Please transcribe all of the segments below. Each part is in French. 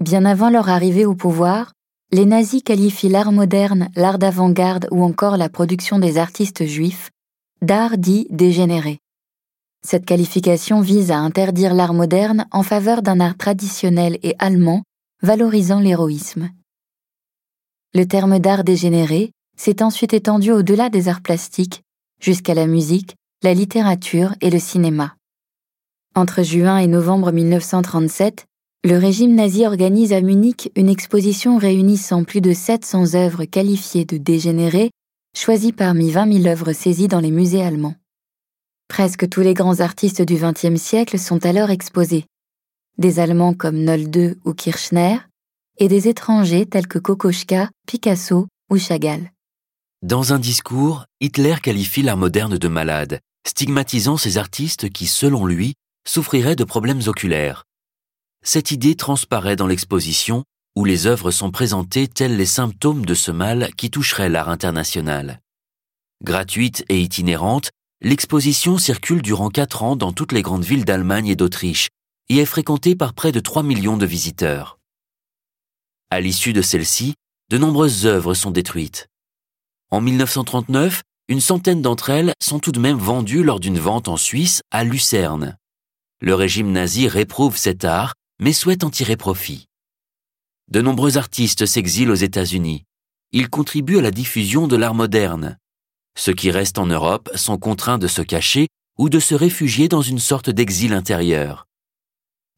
Bien avant leur arrivée au pouvoir, les nazis qualifient l'art moderne, l'art d'avant-garde ou encore la production des artistes juifs d'art dit dégénéré. Cette qualification vise à interdire l'art moderne en faveur d'un art traditionnel et allemand valorisant l'héroïsme. Le terme d'art dégénéré s'est ensuite étendu au-delà des arts plastiques, jusqu'à la musique, la littérature et le cinéma. Entre juin et novembre 1937, le régime nazi organise à Munich une exposition réunissant plus de 700 œuvres qualifiées de dégénérées, choisies parmi 20 000 œuvres saisies dans les musées allemands. Presque tous les grands artistes du XXe siècle sont alors exposés. Des Allemands comme Nolde ou Kirchner, et des étrangers tels que Kokoschka, Picasso ou Chagall. Dans un discours, Hitler qualifie l'art moderne de malade, stigmatisant ces artistes qui, selon lui, souffriraient de problèmes oculaires. Cette idée transparaît dans l'exposition, où les œuvres sont présentées tels les symptômes de ce mal qui toucherait l'art international. Gratuite et itinérante, L'exposition circule durant quatre ans dans toutes les grandes villes d'Allemagne et d'Autriche et est fréquentée par près de 3 millions de visiteurs. À l'issue de celle-ci, de nombreuses œuvres sont détruites. En 1939, une centaine d'entre elles sont tout de même vendues lors d'une vente en Suisse à Lucerne. Le régime nazi réprouve cet art, mais souhaite en tirer profit. De nombreux artistes s'exilent aux États-Unis. Ils contribuent à la diffusion de l'art moderne. Ceux qui restent en Europe sont contraints de se cacher ou de se réfugier dans une sorte d'exil intérieur.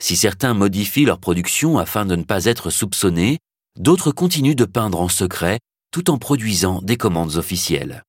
Si certains modifient leur production afin de ne pas être soupçonnés, d'autres continuent de peindre en secret tout en produisant des commandes officielles.